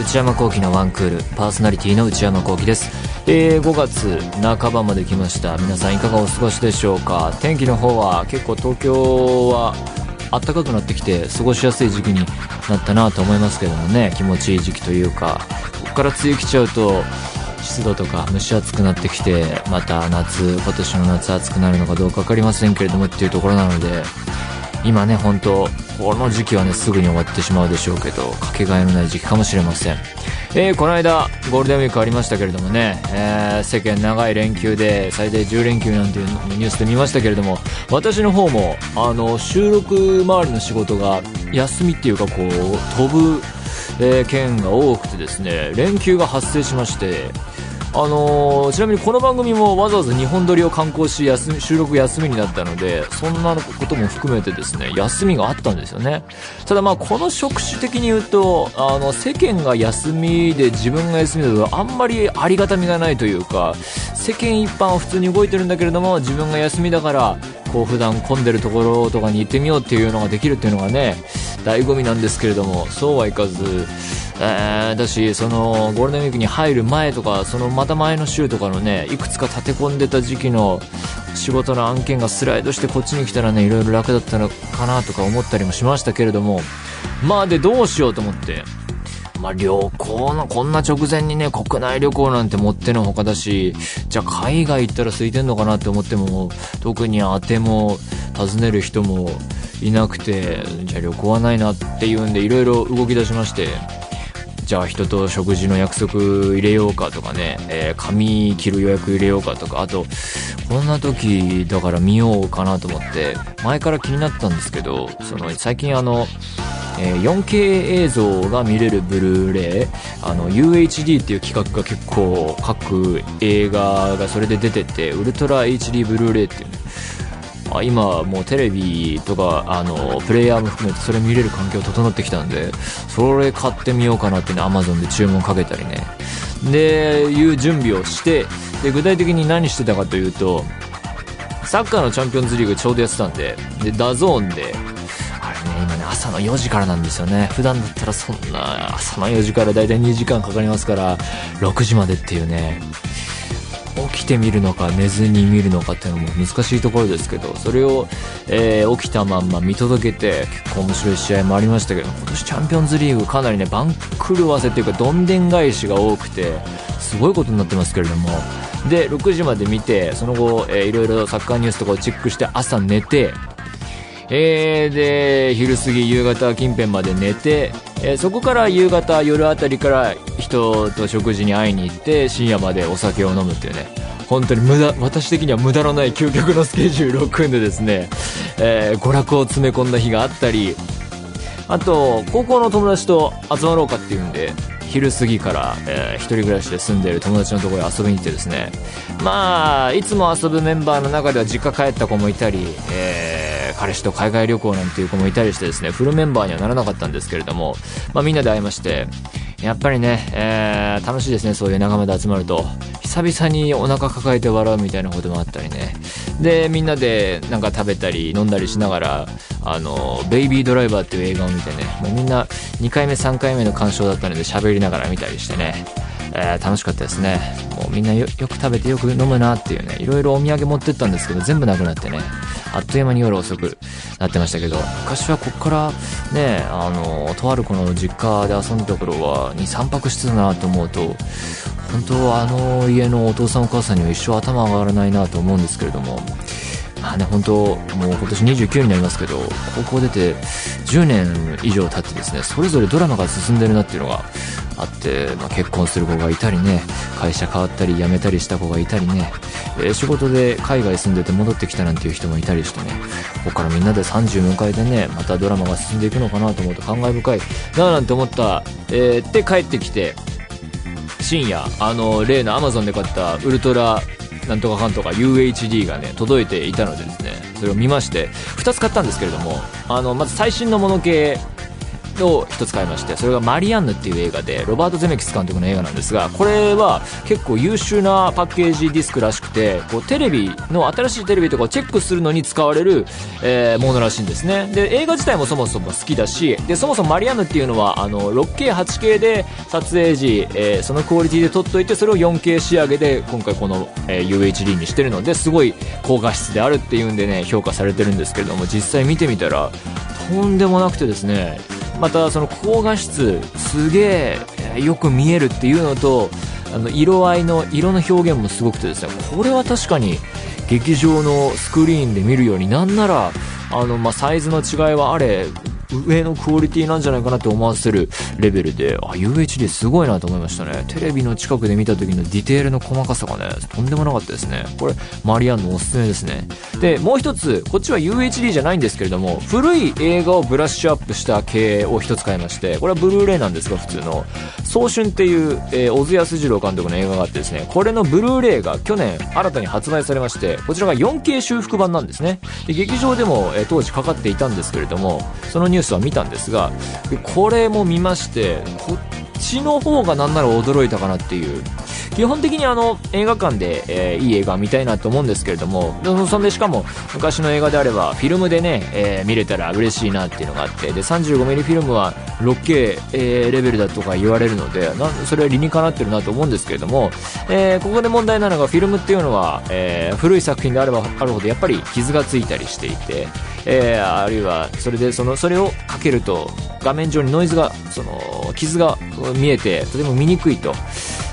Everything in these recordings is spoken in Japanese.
内山聖輝のワンクールパーソナリティの内山聖輝です。えー、5月半ばまで来ました。皆さんいかがお過ごしでしょうか？天気の方は結構東京は暖かくなってきて過ごしやすい時期になったなと思いますけどもね。気持ちいい時期というかここから梅雨来ちゃうと湿度とか蒸し暑くなってきてまた夏今年の夏暑くなるのかどうか分かりませんけれどもっていうところなので今ね本当この時期はねすぐに終わってしまうでしょうけどかけがえのない時期かもしれません。えー、この間ゴールデンウィークありましたけれどもね、えー、世間長い連休で最大10連休なんていうニュースで見ましたけれども私の方もあの収録周りの仕事が休みっていうかこう飛ぶ、えー、県が多くてですね連休が発生しましてあのー、ちなみにこの番組もわざわざ日本撮りを観光し休み収録休みになったのでそんなことも含めてですね休みがあったんですよね。ただまあこの職種的に言うとあの世間が休みで自分が休みだとあんまりありがたみがないというか世間一般は普通に動いてるんだけれども自分が休みだからこう普段混んでるところとかに行ってみようっていうのができるっていうのがね醍醐味なんですけれどもそうはいかずえー、だしそのゴールデンウィークに入る前とかそのまた前の週とかのねいくつか立て込んでた時期の仕事の案件がスライドしてこっちに来たらねいろいろ楽だったのかなとか思ったりもしましたけれどもまあでどうしようと思って。まあ、旅行の、こんな直前にね、国内旅行なんて持ってのほかだし、じゃあ海外行ったら空いてんのかなって思っても、特に当ても、訪ねる人もいなくて、じゃあ旅行はないなっていうんで、いろいろ動き出しまして、じゃあ人と食事の約束入れようかとかね、えー、髪切る予約入れようかとか、あと、こんな時だから見ようかなと思って、前から気になったんですけど、その、最近あの、え、4K 映像が見れるブルーレイ、あの、UHD っていう企画が結構各映画がそれで出てて、ウルトラ HD ブルーレイっていうね、あ今もうテレビとかあのプレイヤーも含めてそれ見れる環境整ってきたんでそれ買ってみようかなってね Amazon で注文かけたりね。でいう準備をしてで具体的に何してたかというとサッカーのチャンピオンズリーグちょうどやってたんでで DAZN で朝の4時からなんですよね。普段だったらそんな朝の4時からだいたい2時間かかりますから6時までっていうね起きてみるのか寝ずに見るのかっていうのも難しいところですけどそれを、えー、起きたまんま見届けて結構面白い試合もありましたけど今年チャンピオンズリーグかなりね番狂わせっていうかどんでん返しが多くてすごいことになってますけれども。で6時まで見てその後、えー、いろいろサッカーニュースとかをチェックして朝寝てえー、で昼過ぎ夕方近辺まで寝てえー、そこから夕方夜あたりから人と食事に会いに行って深夜までお酒を飲むっていうね。本当に無駄私的には無駄のない究極のスケジュールを組んでですね、えー、娯楽を詰め込んだ日があったりあと高校の友達と集まろうかっていうんで昼過ぎから、えー、一人暮らしで住んでる友達のところに遊びに行ってですね。まあいつも遊ぶメンバーの中では実家帰った子もいたり、え、彼氏と海外旅行なんていう子もいたりしてですねフルメンバーにはならなかったんですけれども、まあ、みんなで会いましてやっぱりね、えー、楽しいですねそういう仲間で集まると。久々にお腹抱えて笑うみたいなこともあったりね。でみんなでなんか食べたり飲んだりしながらあのベイビードライバーっていう映画を見てねもうみんな2回目3回目の鑑賞だったので喋りながら見たりしてね。えー、楽しかったですね。もうみんなよく食べてよく飲むなっていうねいろいろお土産持ってったんですけど全部なくなってね。あっという間に夜遅くなってましたけど昔はこっからねあのとあるこの実家で遊んでた頃は23泊してたなと思うと本当はあの家のお父さんお母さんには一生頭上がらないなと思うんですけれどもまあね、本当、もう今年29になりますけど、高校出て10年以上経ってですね、それぞれドラマが進んでるなっていうのがあって、まあ、結婚する子がいたりね、会社変わったり辞めたりした子がいたりね、えー、仕事で海外住んでて戻ってきたなんていう人もいたりしてね、ここからみんなで30迎えてね、またドラマが進んでいくのかなと思うと感慨深いななんて思った、えー、で帰ってきて、深夜、あの、例の Amazon で買ったウルトラなんとかかんとか UHD がね届いていたのでですねそれを見まして2つ買ったんですけれどもあのまず最新のもの系を一つ買いましてそれがマリアンヌっていう映画でロバート・ゼメキス監督の映画なんですがこれは結構優秀なパッケージディスクらしくてこうテレビの新しいテレビとかをチェックするのに使われる、えー、ものらしいんですね。で映画自体もそもそも好きだしでそもそもマリアンヌっていうのはあの 6K8K で撮影時、えー、そのクオリティで撮っといてそれを 4K 仕上げで今回この、えー、UHD にしてるのですごい高画質であるっていうんでね評価されてるんですけれども実際見てみたらとんでもなくてですねまたその高画質すげえよく見えるっていうのとあの色合いの色の表現もすごくてですねこれは確かに劇場のスクリーンで見るようになんならあの、まあ、サイズの違いはあれ上のクオリティなんじゃないかなって思わせるレベルで、あ、UHD すごいなと思いましたね。テレビの近くで見た時のディテールの細かさがね、とんでもなかったですね。これ、マリアンのおすすめですね。で、もう一つ、こっちは UHD じゃないんですけれども、古い映画をブラッシュアップした系を一つ買いまして、これはブルーレイなんですが、普通の、早春っていう、えー、小津安二郎監督の映画があってですね、これのブルーレイが去年新たに発売されまして、こちらが 4K 修復版なんですね。で劇場でも、えー、当時かかっていたんですけれども、そのニュニュースは見たんですが、がこれも見ましてこっちの方がなんなら驚いたかなっていう。基本的にあの映画館で、えー、いい映画見たいなと思うんですけれどもそんでしかも昔の映画であればフィルムでね、えー、見れたら嬉しいなっていうのがあってで 35mm フィルムは 6K、えー、レベルだとか言われるのでなそれは理にかなってるなと思うんですけれども、え、ここで問題なのがフィルムっていうのは、え、古い作品であればあるほどやっぱり傷がついたりしていて、え、あるいはそれでそのそれをかけると画面上にノイズがその傷が見えてとても見にくいと。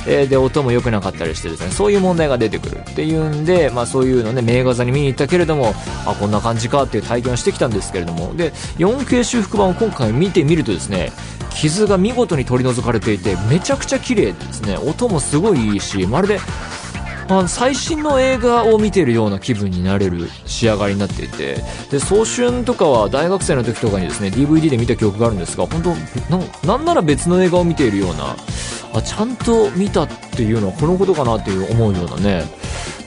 えー、で、音も良くなかったりしてですね、そういう問題が出てくるっていうんで、まあそういうのね、名画座に見に行ったけれども、あ、こんな感じかっていう体験をしてきたんですけれども、で、4K 修復版を今回見てみるとですね、傷が見事に取り除かれていて、めちゃくちゃ綺麗ですね、音もすごいいいし、まるで、あ最新の映画を見ているような気分になれる仕上がりになっていてで早春とかは大学生の時とかにですね DVD で見た記憶があるんですが本当なんなら別の映画を見ているようなあちゃんと見たっていうのはこのことかなっていう思うようなね。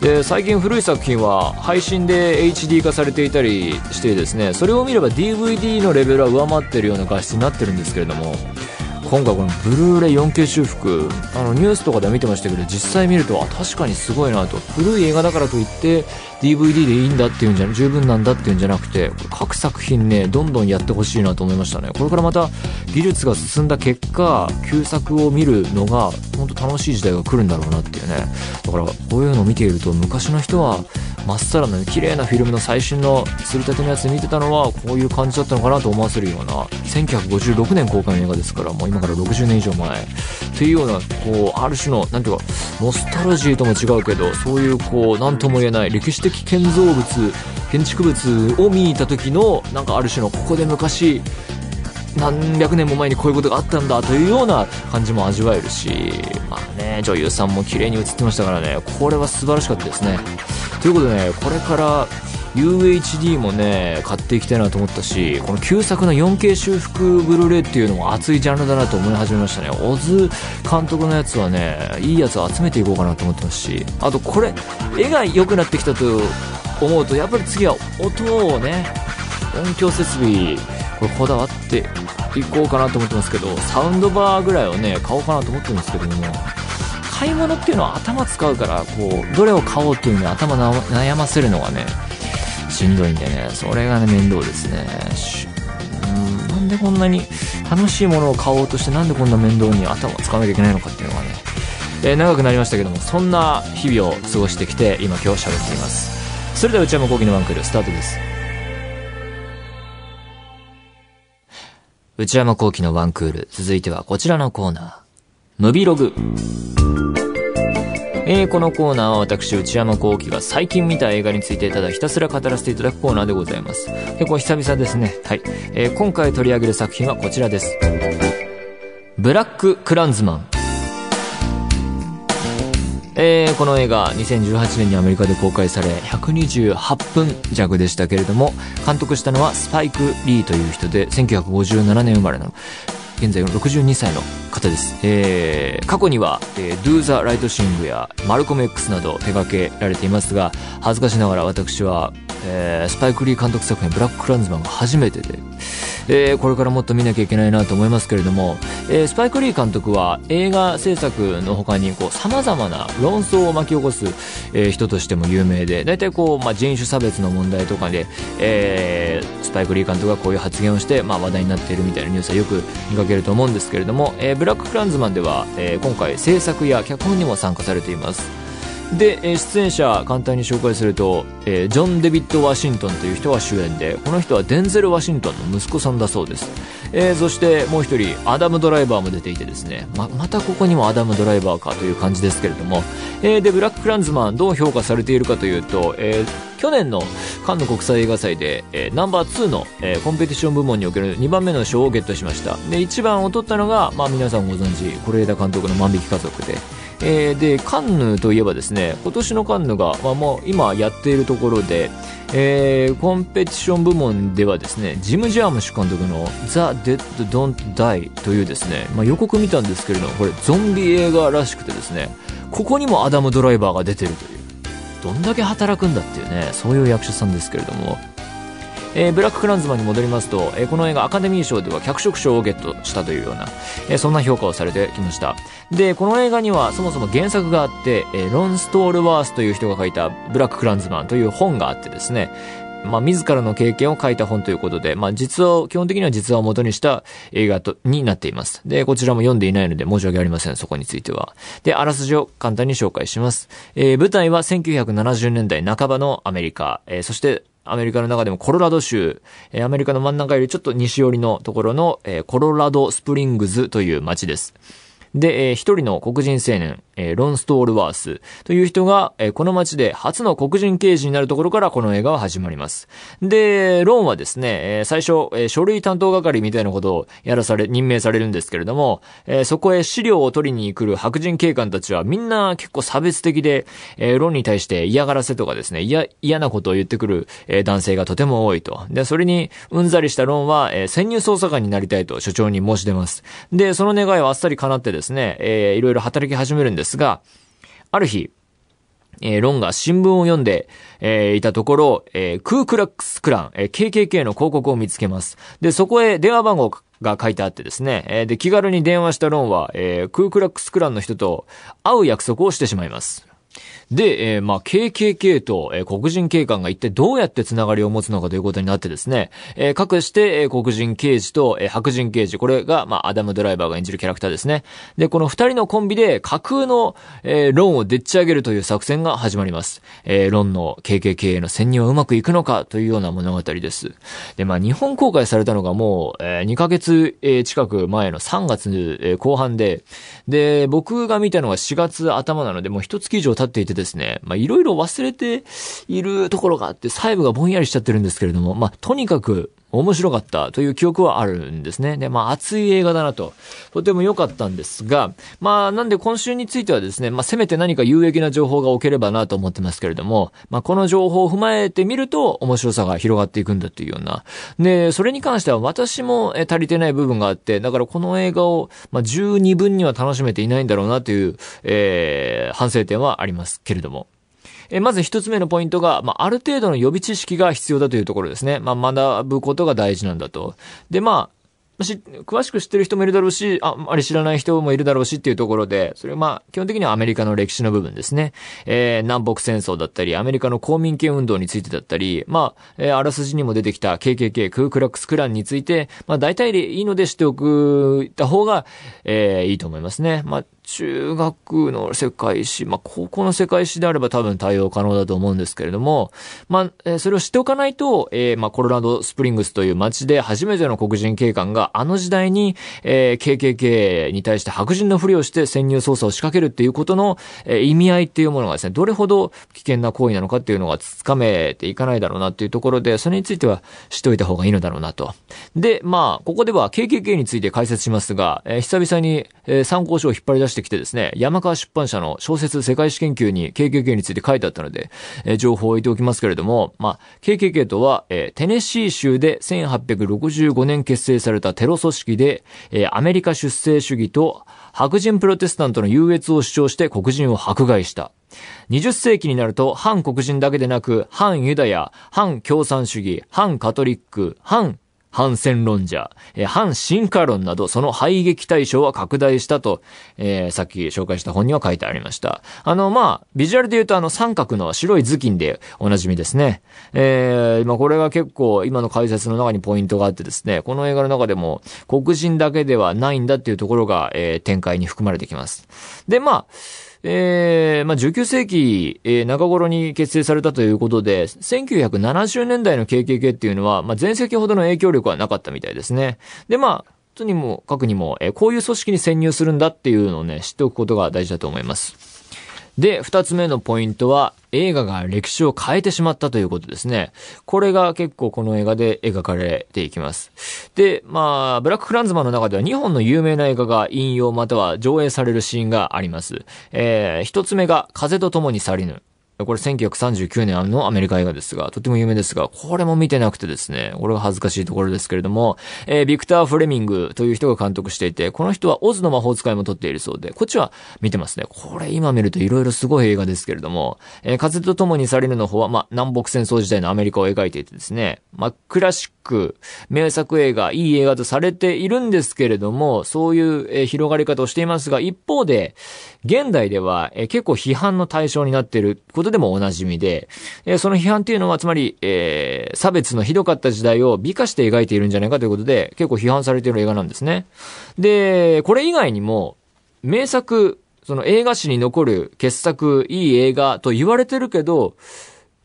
で最近古い作品は配信で HD 化されていたりしてですねそれを見れば DVD のレベルは上回ってるような画質になってるんですけれども今回このブルーレイ 4K 修復あのニュースとかで見てましたけど実際見るとあ確かにすごいなと。古い映画だからといって DVD でいいんだっていうんじゃ十分なんだっていうんじゃなくて各作品ねどんどんやってほしいなと思いましたね。これからまた技術が進んだ結果旧作を見るのが本当楽しい時代が来るんだろうなっていうね。だからこういうのを見ていると昔の人はまっさらな綺麗なフィルムの最新のすりたてのやつ見てたのはこういう感じだったのかなと思わせるような1956年公開の映画ですからもう今から60年以上前っていうようなこうある種のなんていうかノスタルジーとも違うけどそういうこう何とも言えない歴史的建造物建築物を見に行った時のなんかある種のここで昔何百年も前にこういうことがあったんだというような感じも味わえるし、まあね、女優さんも綺麗に映ってましたからね、これは素晴らしかったですね。ということでね、これから UHD もね、買っていきたいなと思ったし、この旧作の 4K 修復ブルーレイっていうのも熱いジャンルだなと思い始めましたね。オズ監督のやつはね、いいやつを集めていこうかなと思ってますし、あとこれ、絵が良くなってきたと思うと、やっぱり次は音をね、音響設備、これこだわっていこうかなと思ってますけど、サウンドバーぐらいをね、買おうかなと思ってるんですけども、買い物っていうのは頭使うからこうどれを買おうっていうのに頭悩ませるのがねしんどいんでねそれがね面倒ですね。うんなんでこんなに楽しいものを買おうとしてなんでこんな面倒に頭を使わなきゃいけないのかっていうのがね、えー、長くなりましたけどもそんな日々を過ごしてきて今今日喋っています。それでは内山昂輝のワンクールスタートです。内山聖輝のワンクール続いてはこちらのコーナー。ムビログえー、このコーナーは私、内山幸輝が最近見た映画についてただひたすら語らせていただくコーナーでございます。結構久々ですね。はい。えー、今回取り上げる作品はこちらです。ブラック・クランズマン。えー、この映画2018年にアメリカで公開され128分弱でしたけれども監督したのはスパイク・リーという人で1957年生まれの現在62歳の方です。えー、過去には、えー、Do the Right Sing やマルコム X など手掛けられていますが、恥ずかしながら私はえー、スパイク・リー監督作品、ブラック・クランズマンが初めてで、えー、これからもっと見なきゃいけないなと思いますけれども、えー、スパイク・リー監督は映画制作の他にこう様々な論争を巻き起こす、えー、人としても有名で、大体こう、まあ、人種差別の問題とかで、えー、スパイク・リー監督がこういう発言をして、まあ、話題になっているみたいなニュースはよく見かけると思うんですけれども、えー、ブラック・クランズマンでは、えー、今回制作や脚本にも参加されています。で、え出演者簡単に紹介すると、えー、ジョン・デビッド・ワシントンという人が主演でこの人はデンゼル・ワシントンの息子さんだそうです、えー、そしてもう一人アダム・ドライバーも出ていてですねままたここにもアダム・ドライバーかという感じですけれども、えー、でブラック・クランズマンどう評価されているかというと、え去年のカンヌ国際映画祭で、えー、ナンバー2の、えー、コンペティション部門における2番目の賞をゲットしました。で1番を取ったのが、まあ、皆さんご存知是枝監督の「万引き家族で」えー、でカンヌといえばですね今年のカンヌが、まあ、もう今やっているところで、えー、コンペティション部門ではですねジム・ジャームシュ監督の「ザ・デッド・ドント・ダイ」というですね、まあ、予告見たんですけれどもこれゾンビ映画らしくてですねここにもアダム・ドライバーが出てるという。どんだけ働くんだっていうねそういう役者さんですけれども。えー、ブラック・クランズマンに戻りますと、えー、この映画アカデミー賞では脚色賞をゲットしたというような、えー、そんな評価をされてきましたでこの映画にはそもそも原作があって、え、ロン・ストールワースという人が書いた「ブラック・クランズマン」という本があってですねまあ、自らの経験を書いた本ということで、まあ、実話、基本的には実話を元にした映画と、になっています。で、こちらも読んでいないので申し訳ありません、そこについては。で、あらすじを簡単に紹介します。えー、舞台は1970年代半ばのアメリカ、えー、そしてアメリカの中でもコロラド州、えアメリカの真ん中よりちょっと西寄りのところの、えコロラドスプリングズという街です。で、えー、一人の黒人青年、えー、ロン・ストールワースという人が、えー、この街で初の黒人刑事になるところからこの映画は始まります。で、ロンはですね、えー、最初、えー、書類担当係みたいなことをやらされ、任命されるんですけれども、えー、そこへ資料を取りに来る白人警官たちはみんな結構差別的で、えー、ロンに対して嫌がらせとかですね、嫌、嫌なことを言ってくる、えー、男性がとても多いと。で、それにうんざりしたロンは、えー、潜入捜査官になりたいと所長に申し出ます。で、その願いはあっさり叶ってですね、えー、いろいろ働き始めるんですが、ある日、えー、ロンが新聞を読んで、えー、いたところ、えー、クークラックスクラン、えー、KKK の広告を見つけます。で、そこへ電話番号が書いてあってですね、えー、で、気軽に電話したロンは、えー、クークラックスクランの人と会う約束をしてしまいます。で、えー、まあ、KKK と、えー、黒人警官が一体どうやってつながりを持つのかということになってですね、えー、各して、えー、黒人刑事と、えー、白人刑事、これが、まあ、アダム・ドライバーが演じるキャラクターですね。で、この二人のコンビで架空の、えー、ロンをでっち上げるという作戦が始まります。えー、ロンの KKK への潜入はうまくいくのかというような物語です。で、まあ、日本公開されたのがもう、えー、2ヶ月、えー、近く前の3月、えー、後半で、で、僕が見たのは4月頭なので、もう一月以上経っていてですね、まあ、いろいろ忘れているところがあって、細部がぼんやりしちゃってるんですけれども、まあ、とにかく、面白かったという記憶はあるんですね。で、まあ熱い映画だなと、とても良かったんですが、まあなんで今週についてはですね、まあせめて何か有益な情報が置ければなと思ってますけれども、まあこの情報を踏まえてみると面白さが広がっていくんだというような。で、それに関しては私も足りてない部分があって、だからこの映画を、まあ十二分には楽しめていないんだろうなという、えー、反省点はありますけれども。えまず一つ目のポイントが、まあ、ある程度の予備知識が必要だというところですね。まあ、学ぶことが大事なんだと。で、まあ、し、詳しく知ってる人もいるだろうし、あまり知らない人もいるだろうしっていうところで、それはまあ、基本的にはアメリカの歴史の部分ですね。えー、南北戦争だったり、アメリカの公民権運動についてだったり、まあ、えー、あらすじにも出てきた KKK、クークラックスクランについて、まあ、大体でいいので知っておく、た方が、えー、いいと思いますね。まあ、中学の世界史、まあ、高校の世界史であれば多分対応可能だと思うんですけれども、まあ、えー、それを知っておかないと、えー、まあ、コロラドスプリングスという街で初めての黒人警官があの時代に、えー、KKK に対して白人のふりをして潜入捜査を仕掛けるっていうことの、えー、意味合いっていうものがですね、どれほど危険な行為なのかっていうのがつかめていかないだろうなっていうところで、それについては知っておいた方がいいのだろうなと。で、まあ、ここでは KKK について解説しますが、えー、久々に、えー、参考書を引っ張り出してきてですね、山川出版社の小説世界史研究に KKK について書いてあったので、えー、情報を置いておきますけれども、まあ、KKK とは、えー、テネシー州で1865年結成されたテロ組織で、えー、アメリカ出生主義と白人プロテスタントの優越を主張して黒人を迫害した。20世紀になると反黒人だけでなく、反ユダヤ、反共産主義、反カトリック、反反戦論者、反進化論など、その排撃対象は拡大したと、えー、さっき紹介した本には書いてありました。あの、まあ、ビジュアルで言うとあの三角の白い頭巾でおなじみですね。えー、まあ、これが結構今の解説の中にポイントがあってですね、この映画の中でも黒人だけではないんだっていうところが、えー、展開に含まれてきます。で、まあ、えー、まあ、19世紀、えー、中頃に結成されたということで、1970年代の KKK っていうのは、まあ、前世紀ほどの影響力はなかったみたいですね。で、まあ、とにも、かくにも、えー、こういう組織に潜入するんだっていうのをね、知っておくことが大事だと思います。で、二つ目のポイントは、映画が歴史を変えてしまったということですね。これが結構この映画で描かれていきます。で、まあ、ブラック・フランズマンの中では2本の有名な映画が引用または上映されるシーンがあります。えー、一つ目が、風と共に去りぬ。これ1939年のアメリカ映画ですが、とても有名ですが、これも見てなくてですね、これが恥ずかしいところですけれども、えー、ビクター・フレミングという人が監督していて、この人はオズの魔法使いも撮っているそうで、こっちは見てますね。これ今見ると色々すごい映画ですけれども、えー、風と共にされるの方は、まあ、南北戦争時代のアメリカを描いていてですね、まあ、クラシック、名作映画、いい映画とされているんですけれども、そういう、えー、広がり方をしていますが、一方で、現代では、えー、結構批判の対象になっていることでもおなじみ、で、えー、その批判っていうのは、つまり、えー、差別のひどかった時代を美化して描いているんじゃないかということで、結構批判されている映画なんですね。で、これ以外にも、名作、その映画史に残る傑作、いい映画と言われてるけど、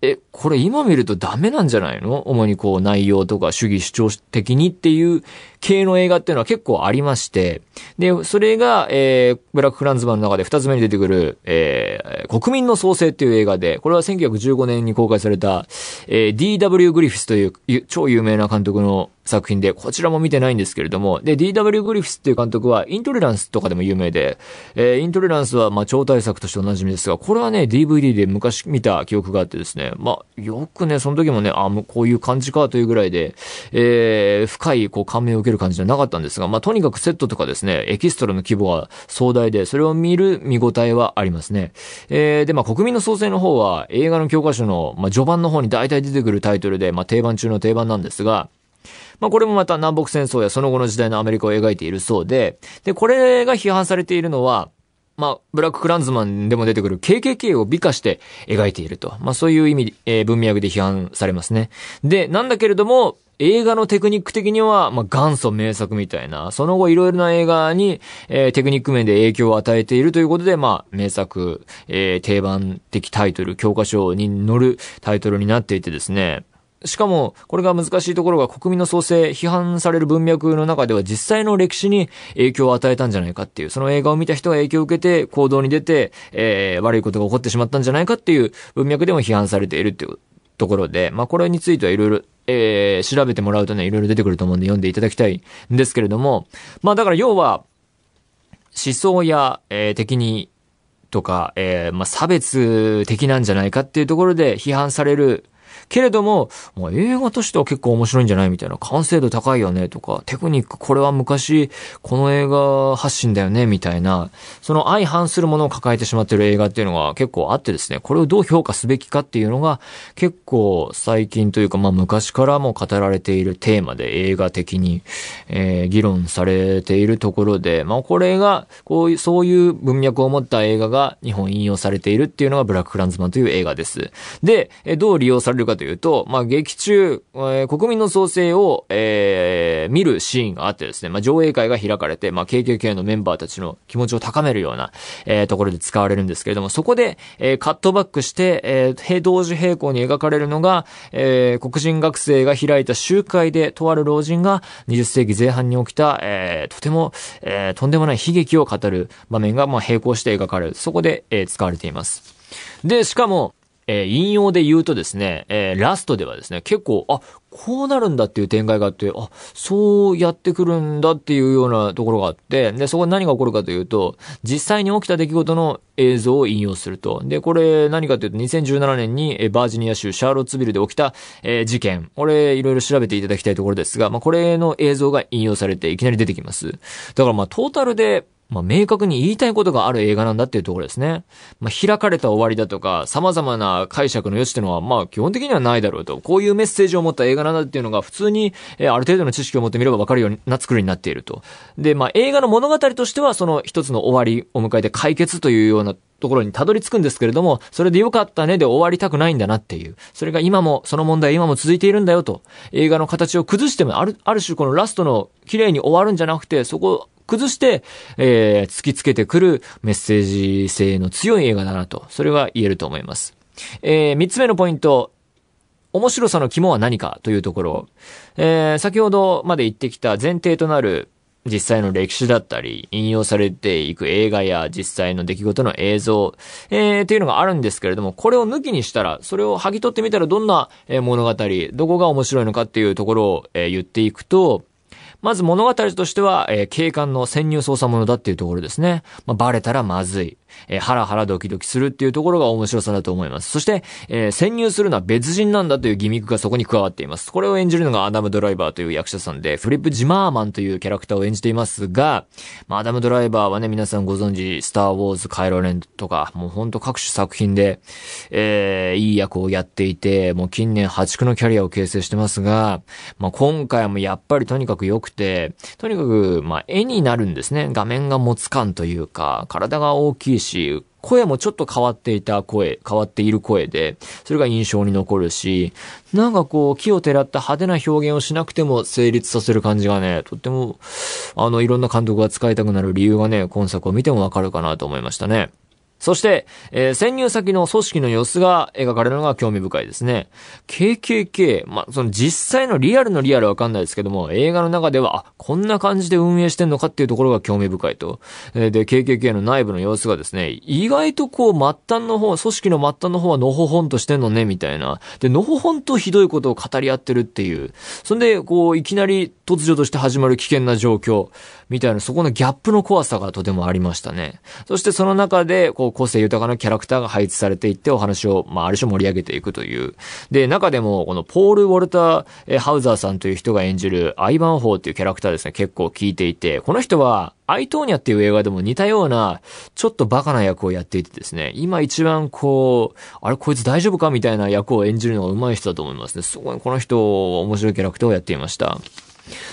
え、これ今見るとダメなんじゃないの？主にこう内容とか主義主張的にっていう系の映画っていうのは結構ありまして、で、それが、えー、ブラックフランズマンの中で二つ目に出てくる、えー、国民の創生っていう映画で、これは1915年に公開された、えー、D.W. グリフィスという超有名な監督の作品で、こちらも見てないんですけれども、で、D.W. グリフィスっていう監督は、イントレランスとかでも有名で、えー、イントレランスは、まあ、超大作としておなじみですが、これはね、DVD で昔見た記憶があってですね、まあ、よくね、その時もね、あ、もうこういう感じかというぐらいで、えー、深い、こう、感銘を受ける感じじゃなかったんですが、まあ、とにかくセットとかですね、エキストラの規模は壮大で、それを見る見応えはありますね。えー、で、まあ、国民の創生の方は、映画の教科書の、まあ、序盤の方に大体出てくるタイトルで、まあ、定番中の定番なんですが、まあこれもまた南北戦争やその後の時代のアメリカを描いているそうで、で、これが批判されているのは、まあ、ブラッククランズマンでも出てくる KKK を美化して描いていると。まあそういう意味、えー、文脈で批判されますね。で、なんだけれども、映画のテクニック的には、まあ、元祖名作みたいな、その後いろいろな映画に、えー、テクニック面で影響を与えているということで、まあ、名作、えー、定番的タイトル、教科書に載るタイトルになっていてですね、しかも、これが難しいところが国民の創生、批判される文脈の中では実際の歴史に影響を与えたんじゃないかっていう、その映画を見た人が影響を受けて行動に出て、えー、悪いことが起こってしまったんじゃないかっていう文脈でも批判されているっていうところで、まあこれについてはいろいろえー、調べてもらうとね、いろいろ出てくると思うんで読んでいただきたいんですけれども、まあだから要は、思想や、えー、敵に、とか、えー、まあ差別的なんじゃないかっていうところで批判されるけれども、もう映画としては結構面白いんじゃないみたいな、完成度高いよねとか、テクニックこれは昔この映画発信だよねみたいな、その相反するものを抱えてしまってる映画っていうのが結構あってですね、これをどう評価すべきかっていうのが結構最近というかまあ昔からも語られているテーマで映画的に、えー、議論されているところで、まあこれが、こういう、そういう文脈を持った映画が日本引用されているっていうのがブラックフランズマンという映画です。で、どう利用されるかというと、まあ、劇中、えー、国民の創生を、えー、見るシーンがあってですね、まあ、上映会が開かれて、まあ、KKK のメンバーたちの気持ちを高めるような、えー、ところで使われるんですけれども、そこで、えー、カットバックして、えー、同時並行に描かれるのが、えー、黒人学生が開いた集会で、とある老人が20世紀前半に起きた、えー、とても、えー、とんでもない悲劇を語る場面が、まあ、並行して描かれる。そこで、えー、使われています。で、しかも、えー、引用で言うとですね、えー、ラストではですね、結構、あ、こうなるんだっていう展開があって、あ、そうやってくるんだっていうようなところがあって、で、そこに何が起こるかというと、実際に起きた出来事の映像を引用すると。で、これ何かというと、2017年に、バージニア州シャーロッツビルで起きた、えー、事件。これ、いろいろ調べていただきたいところですが、まあ、これの映像が引用されていきなり出てきます。だからまあ、トータルで、まあ、明確に言いたいことがある映画なんだっていうところですね。まあ、開かれた終わりだとか、様々な解釈の余地っていうのは、まあ、基本的にはないだろうと。こういうメッセージを持った映画なんだっていうのが、普通に、えー、ある程度の知識を持ってみればわかるような作りになっていると。で、まあ、映画の物語としては、その一つの終わりを迎えて解決というようなところにたどり着くんですけれども、それでよかったねで終わりたくないんだなっていう。それが今も、その問題今も続いているんだよと。映画の形を崩しても、ある、ある種このラストの綺麗に終わるんじゃなくて、そこ崩して、えー、突きつけてくるメッセージ性の強い映画だなと、それは言えると思います。えー、三つ目のポイント、面白さの肝は何かというところ、えー、先ほどまで言ってきた前提となる実際の歴史だったり、引用されていく映画や実際の出来事の映像、えー、っていうのがあるんですけれども、これを抜きにしたら、それを剥ぎ取ってみたらどんな物語、どこが面白いのかっていうところを、えー、言っていくと、まず物語としては、えー、警官の潜入捜査者だっていうところですね。まあ、バレたらまずい。えー、ハラハラドキドキするっていうところが面白さだと思います。そして、えー、潜入するのは別人なんだというギミックがそこに加わっています。これを演じるのがアダム・ドライバーという役者さんで、フリップ・ジマーマンというキャラクターを演じていますが、まあ、アダム・ドライバーはね、皆さんご存知、スター・ウォーズ・カイロレンとか、もうほんと各種作品で、えー、いい役をやっていて、もう近年破竹のキャリアを形成してますが、まあ、今回もやっぱりとにかく良くて、とにかく、まあ、絵になるんですね。画面が持つ感というか、体が大きいし、声もちょっと変わっていた声、変わっている声で、それが印象に残るし、なんかこう、木をてらった派手な表現をしなくても成立させる感じがね、とっても、あの、いろんな監督が使いたくなる理由がね、今作を見てもわかるかなと思いましたね。そして、えー、潜入先の組織の様子が描かれるのが興味深いですね。KKK、まあ、その実際のリアルのリアルわかんないですけども、映画の中では、あ、こんな感じで運営してんのかっていうところが興味深いと。えー、で、KKK の内部の様子がですね、意外とこう、末端の方、組織の末端の方はのほほんとしてんのね、みたいな。で、のほほんとひどいことを語り合ってるっていう。そんで、こう、いきなり突如として始まる危険な状況。みたいな、そこのギャップの怖さがとてもありましたね。そしてその中で、こう、個性豊かなキャラクターが配置されていってお話を、まあ、ある種盛り上げていくという。で、中でも、このポール・ウォルター・ハウザーさんという人が演じるアイバン・ホーっていうキャラクターですね、結構聞いていて、この人は、アイトーニャっていう映画でも似たような、ちょっとバカな役をやっていてですね、今一番こう、あれこいつ大丈夫かみたいな役を演じるのが上手い人だと思いますね。すごい、この人、面白いキャラクターをやっていました。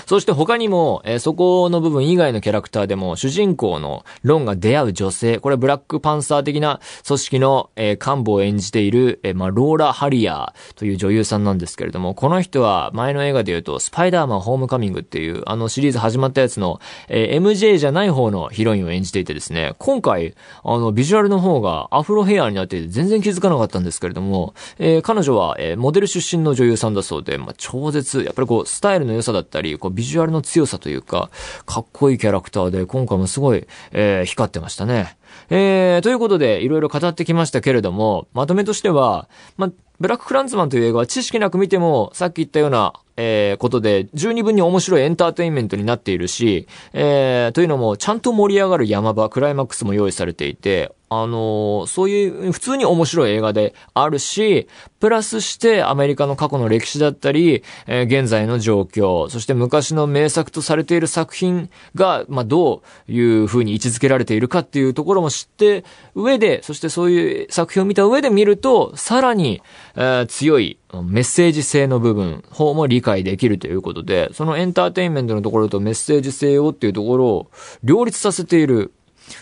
そして他にも、えー、そこの部分以外のキャラクターでも、主人公のロンが出会う女性、これブラックパンサー的な組織の、えー、幹部を演じている、えー、まあ、ローラ・ハリアーという女優さんなんですけれども、この人は前の映画で言うと、スパイダーマンホームカミングっていう、あのシリーズ始まったやつの、えー、MJ じゃない方のヒロインを演じていてですね、今回、あの、ビジュアルの方がアフロヘアになっていて全然気づかなかったんですけれども、えー、彼女は、えー、モデル出身の女優さんだそうで、まあ、超絶、やっぱりこう、スタイルの良さだったり、たりこう、ビジュアルの強さというか、かっこいいキャラクターで、今回もすごい、えー、光ってましたね。えー、ということで、いろいろ語ってきましたけれども、まとめとしては、ま、ブラッククランズマンという映画は知識なく見ても、さっき言ったような、えー、ことで、十二分に面白いエンターテインメントになっているし、えー、というのも、ちゃんと盛り上がる山場、クライマックスも用意されていて、あのー、そういう普通に面白い映画であるし、プラスしてアメリカの過去の歴史だったり、えー、現在の状況、そして昔の名作とされている作品が、まあ、どういう風に位置づけられているかっていうところも知って上で、そしてそういう作品を見た上で見ると、さらに、えー、強いメッセージ性の部分、方も理解できるということで、そのエンターテインメントのところとメッセージ性をっていうところを両立させている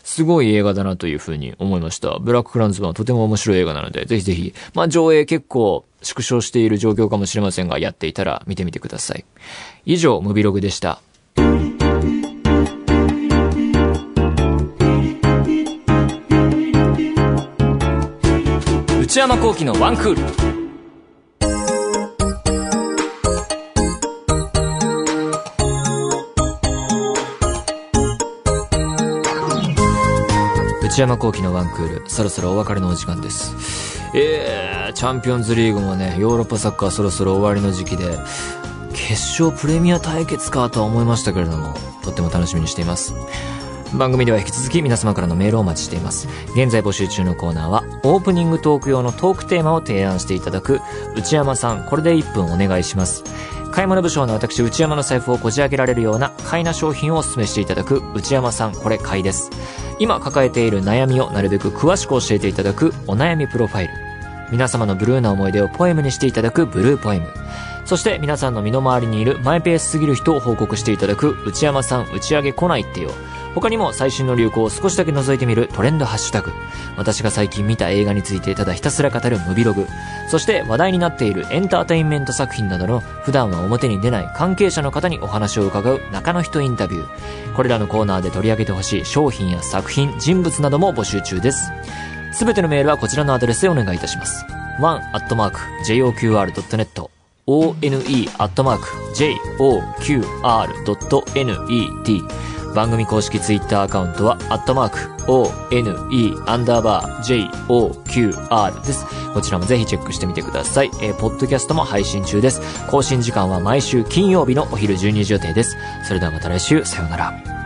すごい映画だなというふうに思いました。ブラッククランズマンはとても面白い映画なので、ぜひぜひ、まあ上映結構縮小している状況かもしれませんが、やっていたら見てみてください。以上、ムビログでした。内山幸喜のワンクール。内山幸輝のワンクール、そろそろお別れのお時間です。えー、チャンピオンズリーグもね、ヨーロッパサッカーそろそろ終わりの時期で、決勝プレミア対決かとは思いましたけれども、とっても楽しみにしています。番組では引き続き皆様からのメールをお待ちしています。現在募集中のコーナーは、オープニングトーク用のトークテーマを提案していただく、内山さん、これで1分お願いします。買い物部署の私内山の財布をこじ開けられるような買いな商品をお勧めしていただく内山さんこれ買いです。今抱えている悩みをなるべく詳しく教えていただくお悩みプロファイル。皆様のブルーな思い出をポエムにしていただくブルーポエム。そして皆さんの身の回りにいるマイペースすぎる人を報告していただく内山さん打ち上げ来ないってよ他にも最新の流行を少しだけ覗いてみるトレンドハッシュタグ。私が最近見た映画についてただひたすら語るムビログ。そして話題になっているエンターテインメント作品などの普段は表に出ない関係者の方にお話を伺う中の人インタビュー。これらのコーナーで取り上げてほしい商品や作品、人物なども募集中です。すべてのメールはこちらのアドレスでお願いいたします。one.joqr.net one.joqr.net 番組公式ツイッターアカウントは、アットマーク、one, アンダーバー、joqr です。こちらもぜひチェックしてみてください。えー、ポッドキャストも配信中です。更新時間は毎週金曜日のお昼12時予定です。それではまた来週、さようなら。